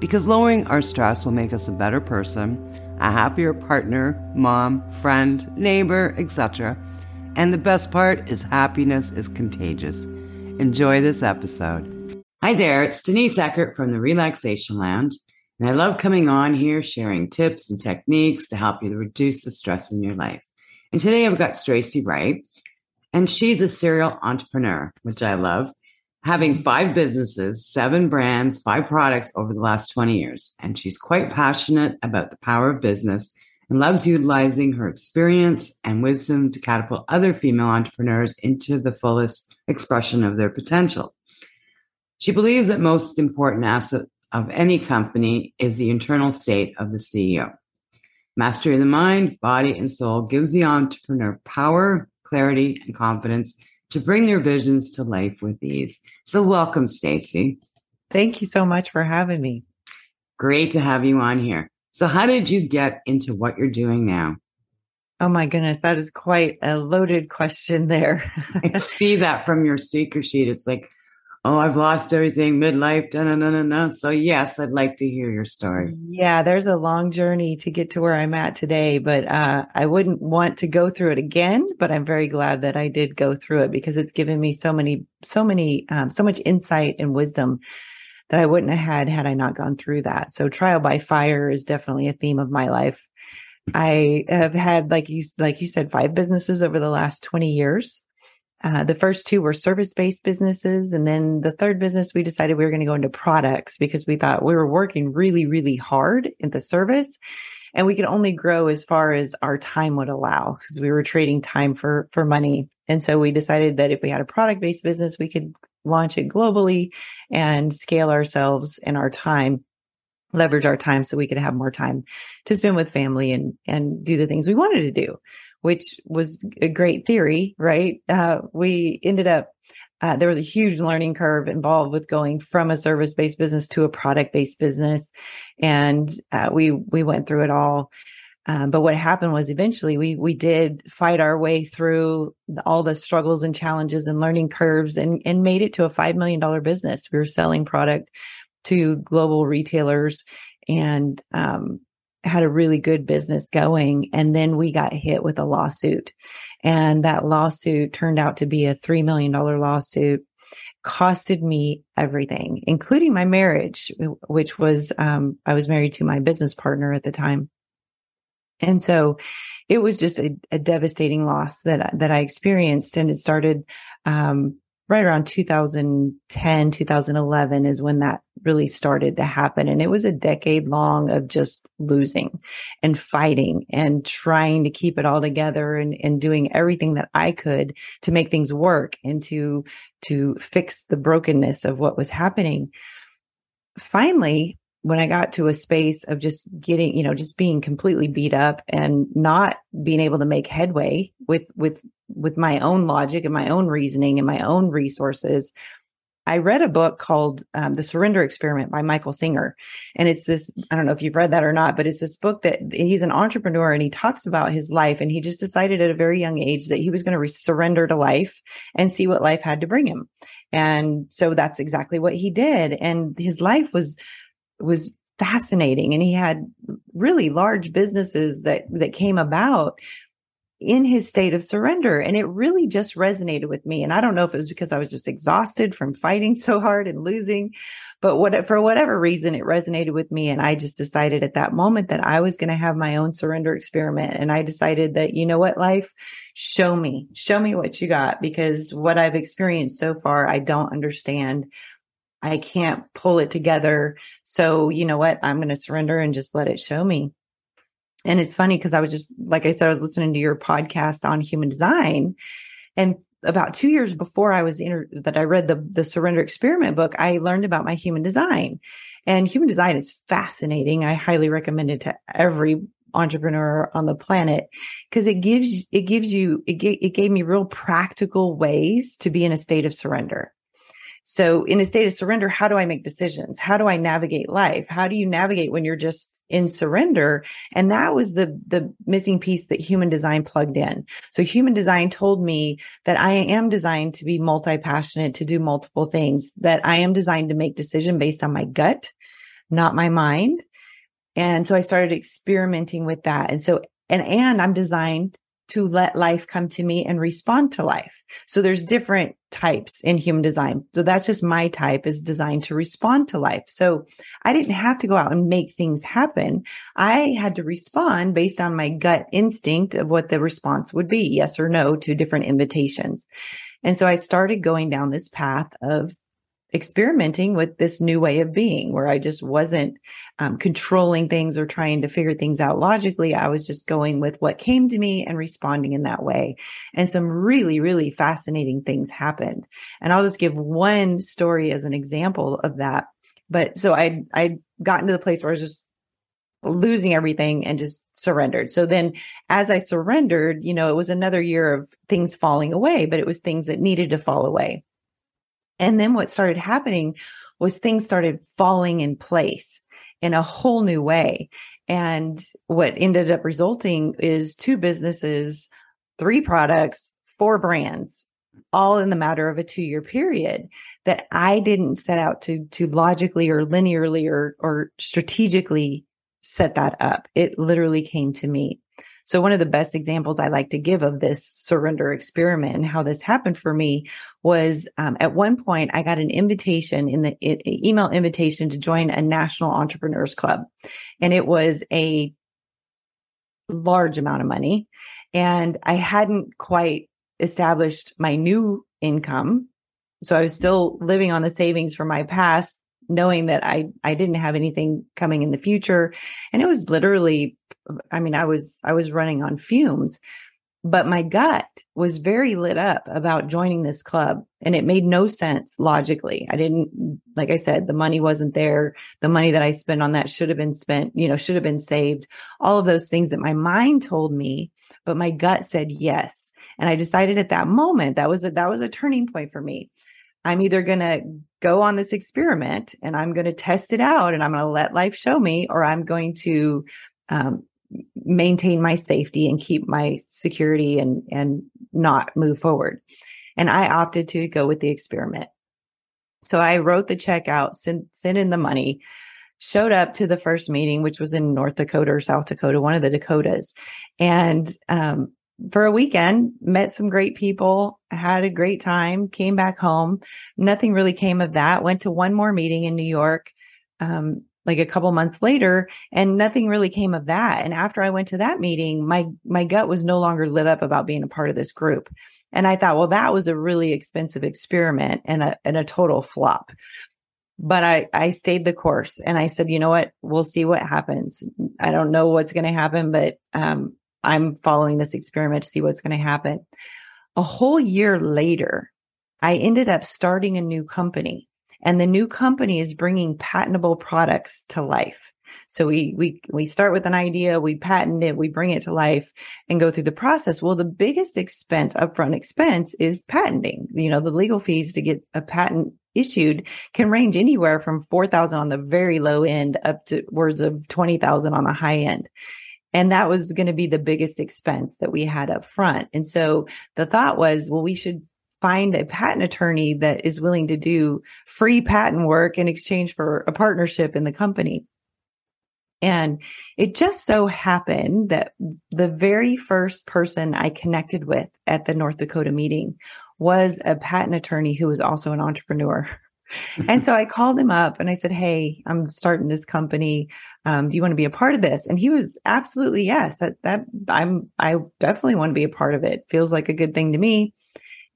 because lowering our stress will make us a better person, a happier partner, mom, friend, neighbor, etc. And the best part is happiness is contagious. Enjoy this episode. Hi there, it's Denise Eckert from the Relaxation Lounge, and I love coming on here sharing tips and techniques to help you reduce the stress in your life. And today I've got Staci Wright, and she's a serial entrepreneur, which I love having five businesses, seven brands, five products over the last 20 years. And she's quite passionate about the power of business and loves utilizing her experience and wisdom to catapult other female entrepreneurs into the fullest expression of their potential. She believes that most important asset of any company is the internal state of the CEO. Mastery of the mind, body, and soul gives the entrepreneur power, clarity, and confidence to bring their visions to life with ease. So welcome, Staci. Thank you so much for having me. Great to have you on here. So how did you get into what you're doing now? Oh my goodness, that is quite a loaded question there. I see that from your speaker sheet. It's like oh, I've lost everything midlife. Da, da, da, da, da. So yes, I'd like to hear your story. Yeah, there's a long journey to get to where I'm at today, but uh, I wouldn't want to go through it again. But I'm very glad that I did go through it because it's given me so many, so many, um, so much insight and wisdom that I wouldn't have had had I not gone through that. So trial by fire is definitely a theme of my life. I have had, like you, like you said, five businesses over the last 20 years. Uh, the first two were service based businesses. And then the third business, we decided we were going to go into products because we thought we were working really, really hard in the service and we could only grow as far as our time would allow because we were trading time for, for money. And so we decided that if we had a product based business, we could launch it globally and scale ourselves and our time leverage our time so we could have more time to spend with family and and do the things we wanted to do which was a great theory, right? Uh, we ended up, uh, there was a huge learning curve involved with going from a service based business to a product based business. And, uh, we, we went through it all. Um, but what happened was eventually we, we did fight our way through all the struggles and challenges and learning curves and, and made it to a $5 million business. We were selling product to global retailers and, um, had a really good business going. And then we got hit with a lawsuit. And that lawsuit turned out to be a $3 million lawsuit, costed me everything, including my marriage, which was, um, I was married to my business partner at the time. And so it was just a, a devastating loss that, that I experienced. And it started, um, right around 2010, 2011 is when that really started to happen. And it was a decade long of just losing and fighting and trying to keep it all together and, and doing everything that I could to make things work and to, to fix the brokenness of what was happening. Finally, when I got to a space of just getting, you know, just being completely beat up and not being able to make headway with, with, with my own logic and my own reasoning and my own resources, I read a book called um, The Surrender Experiment by Michael Singer. And it's this, I don't know if you've read that or not, but it's this book that he's an entrepreneur and he talks about his life. And he just decided at a very young age that he was going to re- surrender to life and see what life had to bring him. And so that's exactly what he did. And his life was was fascinating and he had really large businesses that that came about in his state of surrender and it really just resonated with me and i don't know if it was because i was just exhausted from fighting so hard and losing but what for whatever reason it resonated with me and i just decided at that moment that i was going to have my own surrender experiment and i decided that you know what life show me show me what you got because what i've experienced so far i don't understand I can't pull it together. So, you know what? I'm going to surrender and just let it show me. And it's funny because I was just, like I said, I was listening to your podcast on human design and about two years before I was inter- that I read the the Surrender Experiment book, I learned about my human design, and human design is fascinating. I highly recommend it to every entrepreneur on the planet because it gives it gives you it, it gave me real practical ways to be in a state of surrender. So in a state of surrender, how do I make decisions? How do I navigate life? How do you navigate when you're just in surrender? And that was the, the missing piece that human design plugged in. So human design told me that I am designed to be multi-passionate, to do multiple things, that I am designed to make decision based on my gut, not my mind. And so I started experimenting with that. And so, and, and I'm designed to let life come to me and respond to life. So there's different types in human design. So that's just my type is designed to respond to life. So I didn't have to go out and make things happen. I had to respond based on my gut instinct of what the response would be, yes or no to different invitations. And so I started going down this path of experimenting with this new way of being where I just wasn't um, controlling things or trying to figure things out logically. I was just going with what came to me and responding in that way. And some really, really fascinating things happened. And I'll just give one story as an example of that. But so I, I got into the place where I was just losing everything and just surrendered. So then as I surrendered, you know, it was another year of things falling away, but it was things that needed to fall away. And then what started happening was things started falling in place in a whole new way. And what ended up resulting is two businesses, three products, four brands, all in the matter of a two year period that I didn't set out to, to logically or linearly or, or strategically set that up. It literally came to me. So one of the best examples I like to give of this surrender experiment and how this happened for me was um, at one point I got an invitation in the email invitation to join a national entrepreneurs club, and it was a large amount of money, and I hadn't quite established my new income. So I was still living on the savings from my past knowing that I, I didn't have anything coming in the future. And it was literally, I mean, I was, I was running on fumes, but my gut was very lit up about joining this club and it made no sense logically. I didn't, like I said, the money wasn't there. The money that I spent on that should have been spent, you know, should have been saved. All of those things that my mind told me, but my gut said yes. And I decided at that moment that was a, that was a turning point for me. I'm either going to go on this experiment and I'm going to test it out and I'm going to let life show me, or I'm going to um, maintain my safety and keep my security and, and not move forward. And I opted to go with the experiment. So I wrote the check out, sent, sent in the money, showed up to the first meeting, which was in North Dakota or South Dakota, one of the Dakotas. And, um, for a weekend, met some great people, had a great time, came back home. Nothing really came of that. Went to one more meeting in New York, um, like a couple months later, and nothing really came of that. And after I went to that meeting, my, my gut was no longer lit up about being a part of this group. And I thought, well, that was a really expensive experiment and a, and a total flop. But I, I stayed the course and I said, you know what? We'll see what happens. I don't know what's going to happen, but, um, I'm following this experiment to see what's going to happen. A whole year later, I ended up starting a new company and the new company is bringing patentable products to life. So we, we, we start with an idea, we patent it, we bring it to life and go through the process. Well, the biggest expense, upfront expense is patenting. You know, the legal fees to get a patent issued can range anywhere from 4,000 on the very low end up to words of 20,000 on the high end. And that was going to be the biggest expense that we had up front. And so the thought was, well, we should find a patent attorney that is willing to do free patent work in exchange for a partnership in the company. And it just so happened that the very first person I connected with at the North Dakota meeting was a patent attorney who was also an entrepreneur and so I called him up and I said, Hey, I'm starting this company. Um, do you want to be a part of this? And he was absolutely yes. That, that I'm, I definitely want to be a part of it. Feels like a good thing to me.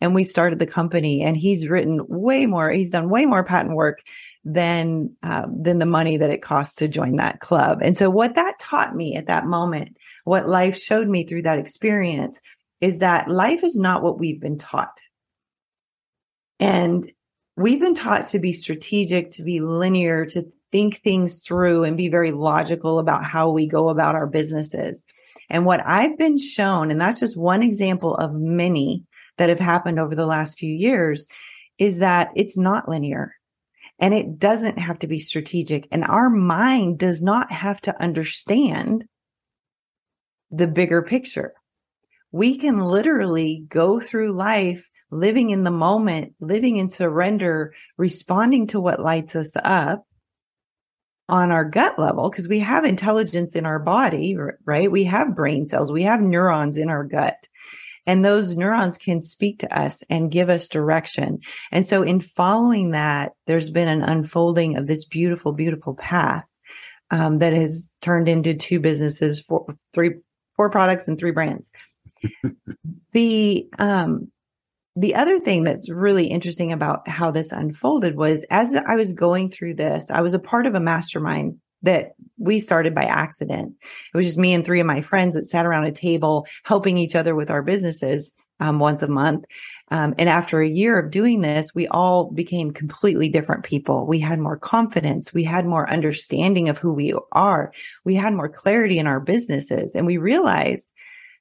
And we started the company and he's written way more. He's done way more patent work than, uh, than the money that it costs to join that club. And so what that taught me at that moment, what life showed me through that experience is that life is not what we've been taught And we've been taught to be strategic, to be linear, to think things through and be very logical about how we go about our businesses. And what I've been shown, and that's just one example of many that have happened over the last few years, is that it's not linear and it doesn't have to be strategic. And our mind does not have to understand the bigger picture. We can literally go through life living in the moment, living in surrender, responding to what lights us up on our gut level because we have intelligence in our body, right? We have brain cells, we have neurons in our gut. And those neurons can speak to us and give us direction. And so in following that, there's been an unfolding of this beautiful, beautiful path um, that has turned into two businesses, four, three, four products and three brands. the um, the other thing that's really interesting about how this unfolded was as I was going through this, I was a part of a mastermind that we started by accident. It was just me and three of my friends that sat around a table helping each other with our businesses um, once a month. Um, and after a year of doing this, we all became completely different people. We had more confidence. We had more understanding of who we are. We had more clarity in our businesses. And we realized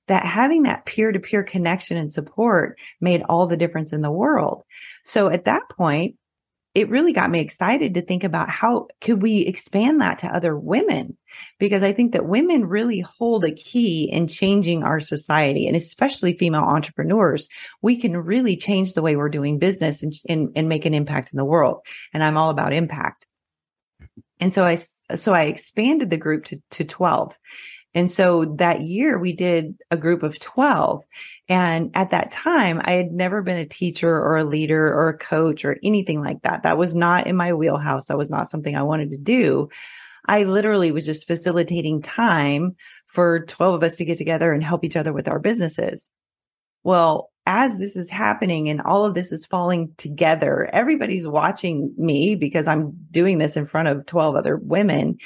that having that peer to peer connection and support made all the difference in the world. So at that point, it really got me excited to think about how could we expand that to other women? Because i think that women really hold a key in changing our society and especially female entrepreneurs. We can really change the way we're doing business and, and, and make an impact in the world. And i'm all about impact and so i so i expanded the group to, to 12 and so that year we did a group of 12. And at that time, I had never been a teacher or a leader or a coach or anything like that. That was not in my wheelhouse. That was not something I wanted to do. I literally was just facilitating time for 12 of us to get together and help each other with our businesses. Well, as this is happening and all of this is falling together, everybody's watching me because I'm doing this in front of 12 other women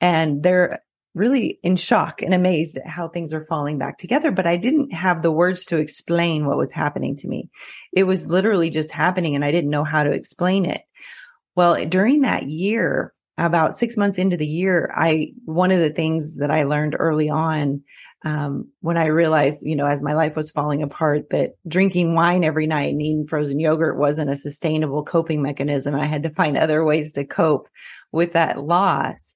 and they're really in shock and amazed at how things are falling back together. But I didn't have the words to explain what was happening to me. It was literally just happening and I didn't know how to explain it. Well, during that year, about six months into the year, I, one of the things that I learned early on, um, when I realized, you know, as my life was falling apart, that drinking wine every night and eating frozen yogurt wasn't a sustainable coping mechanism. I had to find other ways to cope with that loss.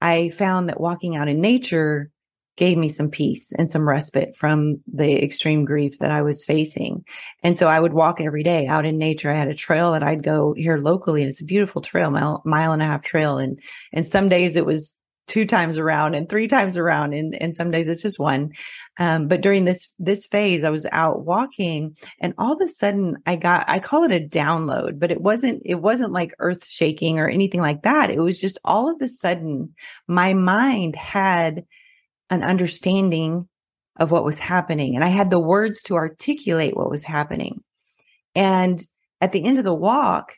I found that walking out in nature gave me some peace and some respite from the extreme grief that I was facing. And so I would walk every day out in nature. I had a trail that I'd go here locally and it's a beautiful trail, mile, mile and a half trail. And, and some days it was two times around and three times around and, and some days it's just one. Um, but during this, this phase, I was out walking and all of a sudden I got, I call it a download, but it wasn't, it wasn't like earth shaking or anything like that. It was just all of a sudden my mind had an understanding of what was happening and I had the words to articulate what was happening. And at the end of the walk,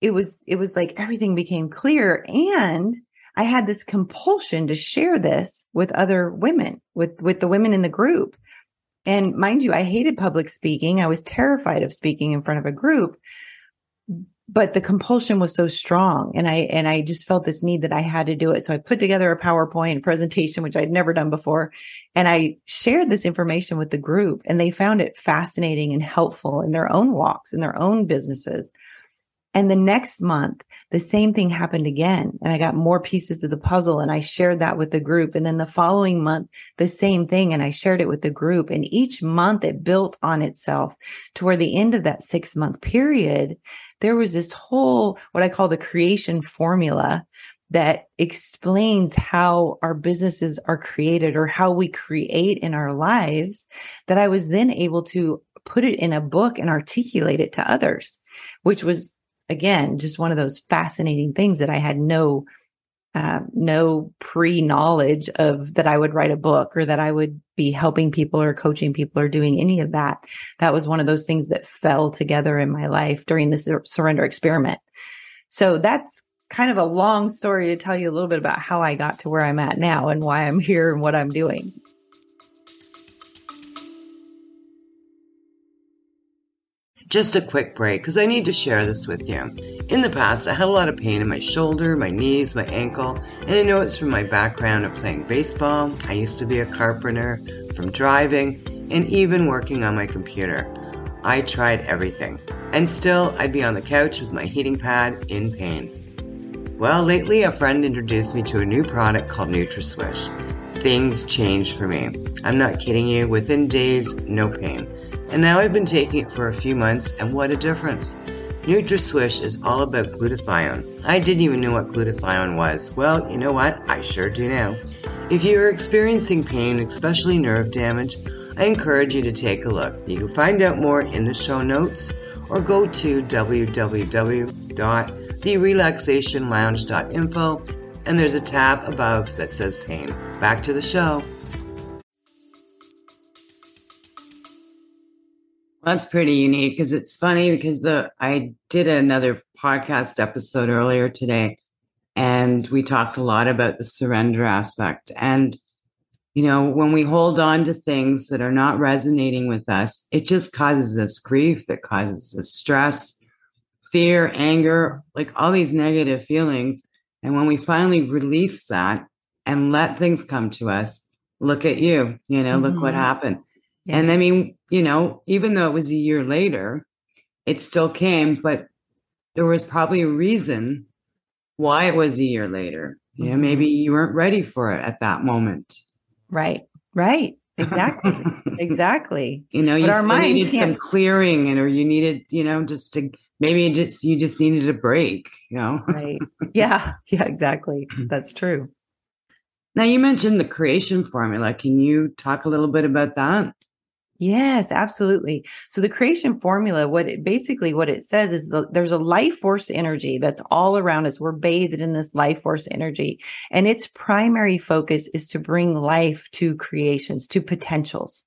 it was, it was like everything became clear and I had this compulsion to share this with other women, with, with the women in the group. And mind you, I hated public speaking. I was terrified of speaking in front of a group, but the compulsion was so strong and I, and I just felt this need that I had to do it. So I put together a PowerPoint presentation, which I'd never done before. And I shared this information with the group and they found it fascinating and helpful in their own walks, in their own businesses. And the next month, the same thing happened again. And I got more pieces of the puzzle and I shared that with the group. And then the following month, the same thing. And I shared it with the group. And each month it built on itself toward the end of that six month period, there was this whole, what I call the creation formula that explains how our businesses are created or how we create in our lives that I was then able to put it in a book and articulate it to others, which was again, just one of those fascinating things that I had no, uh, no pre knowledge of that I would write a book or that I would be helping people or coaching people or doing any of that. That was one of those things that fell together in my life during this surrender experiment. So that's kind of a long story to tell you a little bit about how I got to where I'm at now and why I'm here and what I'm doing. Just a quick break because I need to share this with you. In the past, I had a lot of pain in my shoulder, my knees, my ankle, and I know it's from my background of playing baseball. I used to be a carpenter, from driving, and even working on my computer. I tried everything, and still I'd be on the couch with my heating pad in pain. Well, lately a friend introduced me to a new product called NutraSwish. Things changed for me. I'm not kidding you, within days, no pain. And now I've been taking it for a few months, and what a difference. NutraSwish is all about glutathione. I didn't even know what glutathione was. Well, you know what? I sure do now. If you are experiencing pain, especially nerve damage, I encourage you to take a look. You can find out more in the show notes or go to www.therelaxationlounge.info and there's a tab above that says pain. Back to the show. That's pretty unique because it's funny because the I did another podcast episode earlier today and we talked a lot about the surrender aspect and you know when we hold on to things that are not resonating with us it just causes us grief it causes us stress fear anger like all these negative feelings and when we finally release that and let things come to us look at you you know mm-hmm. look what mm-hmm. happened yeah. And I mean, you know, even though it was a year later, it still came, but there was probably a reason why it was a year later. You know, maybe mm-hmm. you weren't ready for it at that moment. Right. Right. Exactly. exactly. You know, but you our mind needed can't... some clearing and or you needed, you know, just to maybe just you just needed a break, you know. right. Yeah. Yeah, exactly. That's true. Now you mentioned the creation formula. Can you talk a little bit about that? Yes, absolutely. So the creation formula, what it basically what it says is the, there's a life force energy that's all around us. We're bathed in this life force energy, and its primary focus is to bring life to creations, to potentials.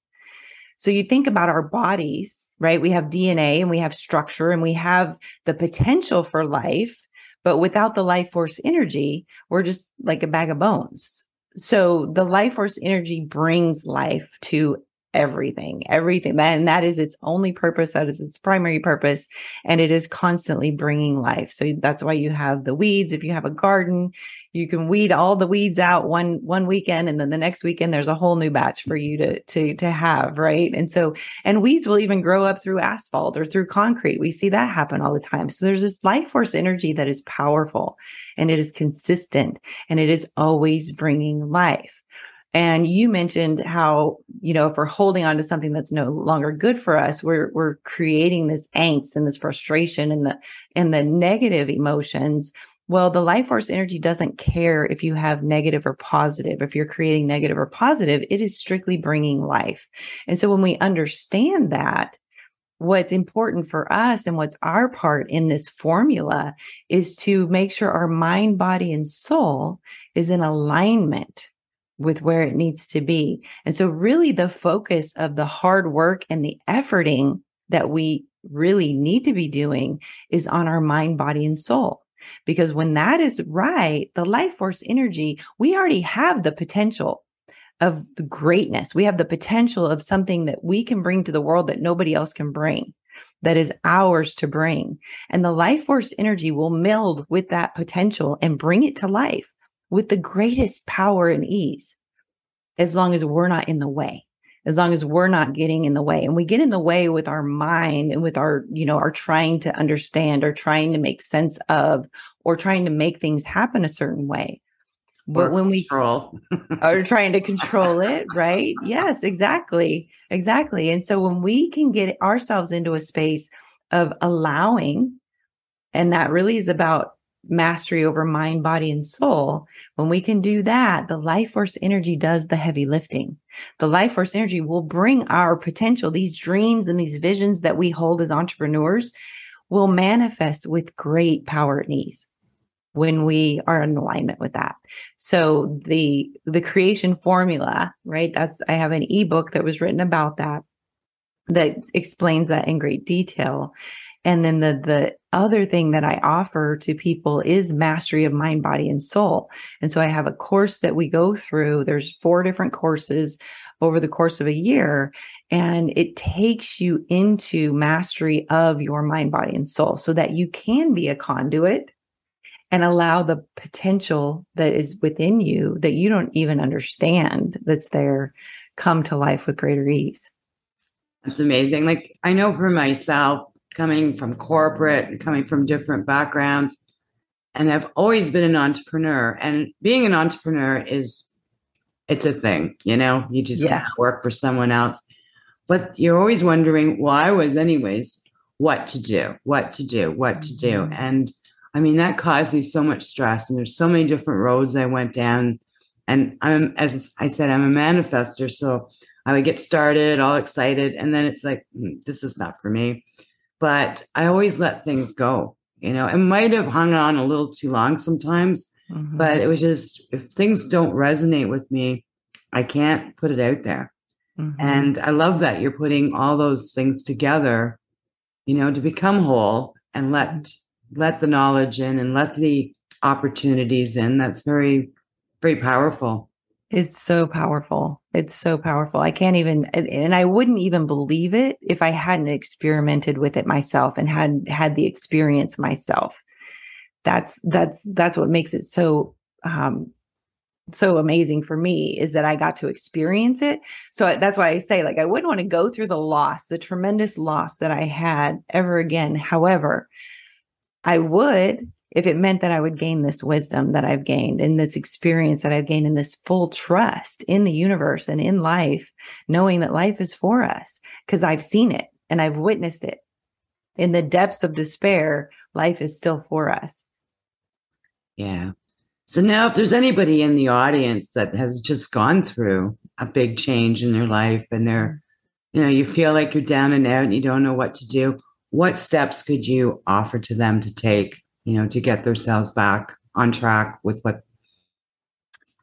So you think about our bodies, right? We have DNA and we have structure and we have the potential for life, but without the life force energy, we're just like a bag of bones. So the life force energy brings life to everything, everything. That, and that is its only purpose. That is its primary purpose. And it is constantly bringing life. So that's why you have the weeds. If you have a garden, you can weed all the weeds out one, one weekend. And then the next weekend, there's a whole new batch for you to, to, to have. Right. And so, and weeds will even grow up through asphalt or through concrete. We see that happen all the time. So there's this life force energy that is powerful and it is consistent and it is always bringing life. And you mentioned how, you know, if we're holding on to something that's no longer good for us, we're we're creating this angst and this frustration and the and the negative emotions. Well, the life force energy doesn't care if you have negative or positive. If you're creating negative or positive, it is strictly bringing life. And so when we understand that, what's important for us and what's our part in this formula is to make sure our mind, body, and soul is in alignment with where it needs to be. And so, really, the focus of the hard work and the efforting that we really need to be doing is on our mind, body, and soul. Because when that is right, the life force energy, we already have the potential of greatness. We have the potential of something that we can bring to the world that nobody else can bring, that is ours to bring. And the life force energy will meld with that potential and bring it to life with the greatest power and ease as long as we're not in the way as long as we're not getting in the way. And we get in the way with our mind and with our you know our trying to understand or trying to make sense of or trying to make things happen a certain way. But when we control. are trying to control it right? Yes exactly exactly. And so when we can get ourselves into a space of allowing and that really is about mastery over mind, body, and soul, when we can do that, the life force energy does the heavy lifting. The life force energy will bring our potential, these dreams and these visions that we hold as entrepreneurs will manifest with great power and ease when we are in alignment with that. So the the creation formula, right? That's I have an ebook that was written about that that explains that in great detail. And then the, the other thing that I offer to people is mastery of mind, body, and soul. And so I have a course that we go through. There's four different courses over the course of a year. And it takes you into mastery of your mind, body, and soul so that you can be a conduit and allow the potential that is within you that you don't even understand that's there come to life with greater ease. That's amazing. Like I know for myself, coming from corporate and coming from different backgrounds, and I've always been an entrepreneur. And being an entrepreneur is it's a thing, you know, you just yeah. can't work for someone else. But you're always wondering, well, I was anyways, what to do, what to do, what to do. Mm-hmm. And I mean, that caused me so much stress. And there's so many different roads I went down. And I'm, as I said, I'm a manifester. So I would get started all excited. And then it's like, mm, this is not for me. But I always let things go. You know, it might have hung on a little too long sometimes, mm-hmm. but it was just, if things don't resonate with me, I can't put it out there. Mm-hmm. And I love that you're putting all those things together, you know, to become whole and let mm-hmm. let the knowledge in and let the opportunities in. That's very, very powerful. It's so powerful. It's so powerful. I can't even, and I wouldn't even believe it if I hadn't experimented with it myself and had had the experience myself. That's that's that's what makes it so um, so amazing for me is that I got to experience it. So that's why I say, like, I wouldn't want to go through the loss, the tremendous loss that I had ever again. However, I would if it meant that I would gain this wisdom that I've gained and this experience that I've gained and this full trust in the universe and in life, knowing that life is for us because I've seen it and I've witnessed it. In the depths of despair, life is still for us. Yeah. So now, if there's anybody in the audience that has just gone through a big change in their life and they're, mm. you know, you feel like you're down and out and you don't know what to do, what steps could you offer to them to take you know, to get themselves back on track with what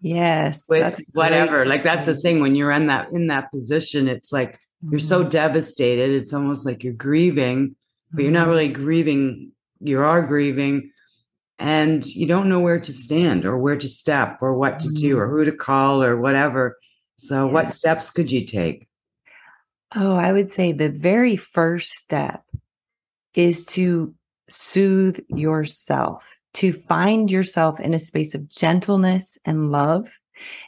yes with whatever like that's the thing when you're in that in that position it's like you're so mm-hmm. devastated it's almost like you're grieving but you're not mm-hmm. really grieving you are grieving and you don't know where to stand or where to step or what to do or mm-hmm. who to call or whatever so yes. what steps could you take oh i would say the very first step is to soothe yourself, to find yourself in a space of gentleness and love,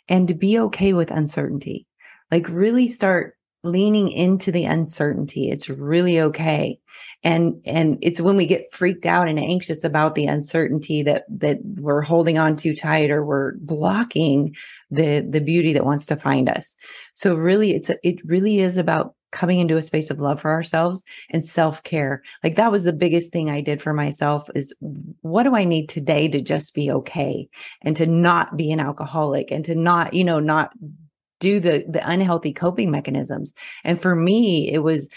and to be okay with uncertainty. Like, really start leaning into the uncertainty. It's really okay. And, and it's when we get freaked out and anxious about the uncertainty that, that we're holding on too tight or we're blocking the, the beauty that wants to find us. So really, it's, a, it really is about coming into a space of love for ourselves and self-care. Like that was the biggest thing I did for myself is what do I need today to just be okay and to not be an alcoholic and to not, you know, not do the the unhealthy coping mechanisms. And for me, it was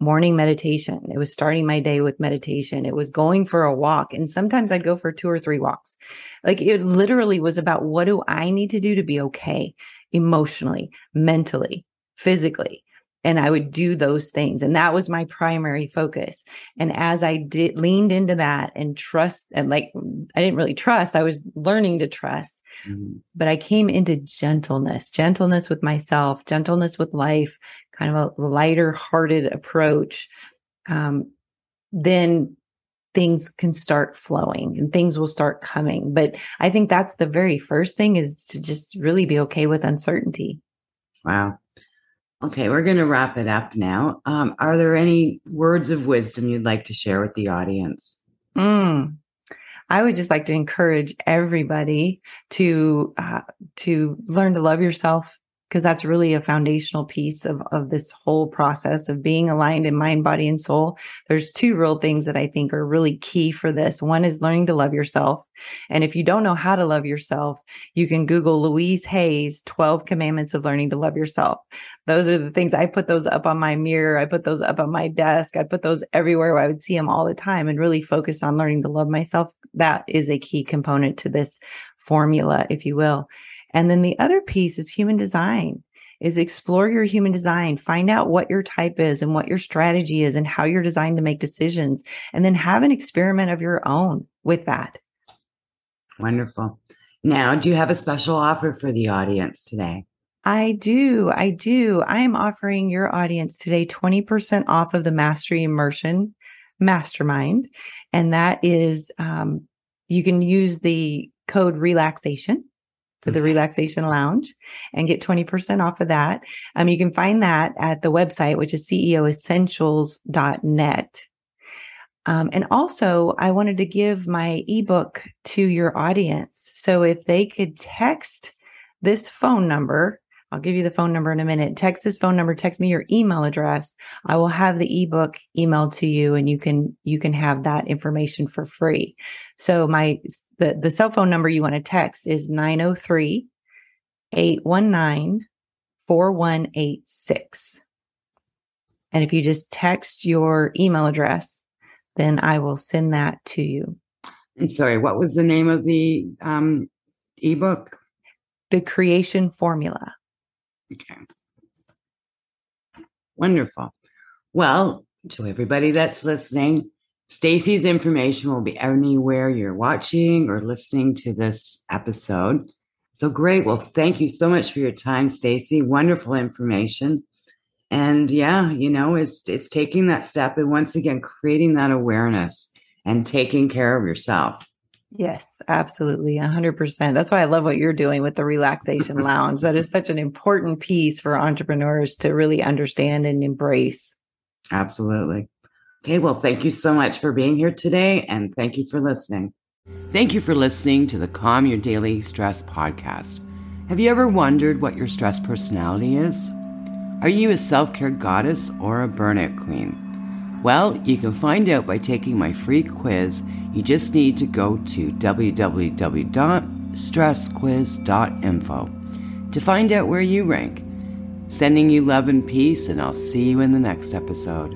morning meditation. It was starting my day with meditation. It was going for a walk. And sometimes I'd go for two or three walks. Like it literally was about what do I need to do to be okay emotionally, mentally, physically and I would do those things. And that was my primary focus. And as I did leaned into that and trust and like, I didn't really trust, I was learning to trust, mm-hmm. but I came into gentleness, gentleness with myself, gentleness with life, kind of a lighter hearted approach. Um, then things can start flowing and things will start coming. But I think that's the very first thing is to just really be okay with uncertainty. Wow. Okay, we're going to wrap it up now. Um, are there any words of wisdom you'd like to share with the audience? Mm. I would just like to encourage everybody to uh, to learn to love yourself because that's really a foundational piece of, of this whole process of being aligned in mind, body, and soul. There's two real things that I think are really key for this. One is learning to love yourself. And if you don't know how to love yourself, you can Google Louise Hay's 12 commandments of learning to love yourself. Those are the things I put those up on my mirror. I put those up on my desk. I put those everywhere. I would see them all the time and really focus on learning to love myself. That is a key component to this formula, if you will. And then the other piece is human design. is explore your human design, find out what your type is and what your strategy is and how you're designed to make decisions, and then have an experiment of your own with that. Wonderful. Now, do you have a special offer for the audience today? I do. I do. I am offering your audience today 20% off of the Mastery Immersion Mastermind. And that is, um, you can use the code relaxation for the relaxation lounge and get 20% off of that. Um, you can find that at the website, which is ceoessentials.net. Um, and also, I wanted to give my ebook to your audience. So if they could text this phone number, I'll give you the phone number in a minute. Text this phone number, text me your email address. I will have the ebook emailed to you and you can you can have that information for free. So my the the cell phone number you want to text is 903 819 4186. And if you just text your email address, then I will send that to you. And sorry, what was the name of the um, ebook? The Creation Formula. Okay. Wonderful. Well, to everybody that's listening, Staci's information will be anywhere you're watching or listening to this episode. So great. Well, thank you so much for your time, Stacy. Wonderful information. And yeah, you know, it's it's taking that step and once again creating that awareness and taking care of yourself. Yes, absolutely. 100%. That's why I love what you're doing with the relaxation lounge. That is such an important piece for entrepreneurs to really understand and embrace. Absolutely. Okay, well, thank you so much for being here today and thank you for listening. Thank you for listening to the Calm Your Daily Stress podcast. Have you ever wondered what your stress personality is? Are you a self care goddess or a burnout queen? Well, you can find out by taking my free quiz you just need to go to www.stressquiz.info to find out where you rank. Sending you love and peace, and I'll see you in the next episode.